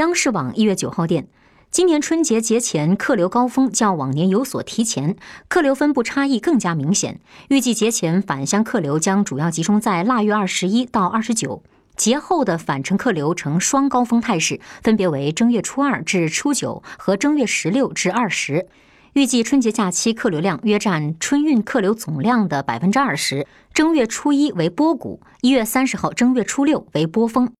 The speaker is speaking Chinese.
央视网一月九号电今年春节节前客流高峰较往年有所提前客流分布差异更加明显预计节前返乡客流将主要集中在腊月二十一到二十九节后的返程客流呈双高峰态势分别为正月初二至初九和正月十六至二十。预计春节假期客流量约占春运客流总量的百分之二十正月初一为波谷一月三十号正月初六为波峰。